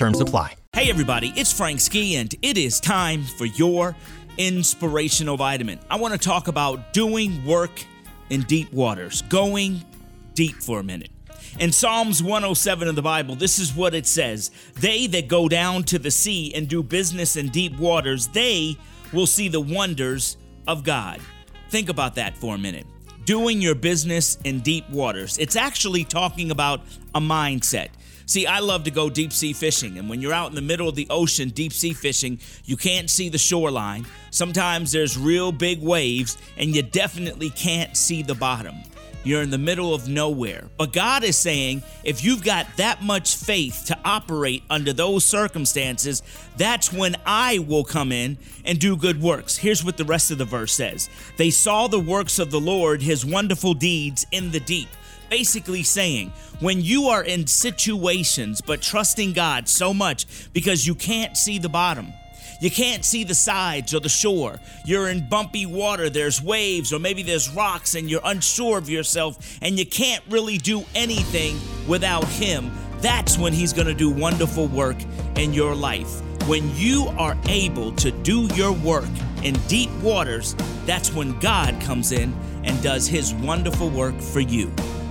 Terms apply. Hey everybody, it's Frank Ski, and it is time for your inspirational vitamin. I want to talk about doing work in deep waters, going deep for a minute. In Psalms 107 of the Bible, this is what it says They that go down to the sea and do business in deep waters, they will see the wonders of God. Think about that for a minute. Doing your business in deep waters. It's actually talking about a mindset. See, I love to go deep sea fishing, and when you're out in the middle of the ocean deep sea fishing, you can't see the shoreline. Sometimes there's real big waves, and you definitely can't see the bottom. You're in the middle of nowhere. But God is saying if you've got that much faith to operate under those circumstances, that's when I will come in and do good works. Here's what the rest of the verse says They saw the works of the Lord, his wonderful deeds in the deep basically saying when you are in situations but trusting God so much because you can't see the bottom. You can't see the sides or the shore. You're in bumpy water, there's waves, or maybe there's rocks, and you're unsure of yourself, and you can't really do anything without Him. That's when He's gonna do wonderful work in your life. When you are able to do your work in deep waters, that's when God comes in and does His wonderful work for you.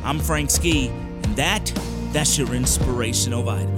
I'm Frank Ski, and that, that's your inspirational vitamin.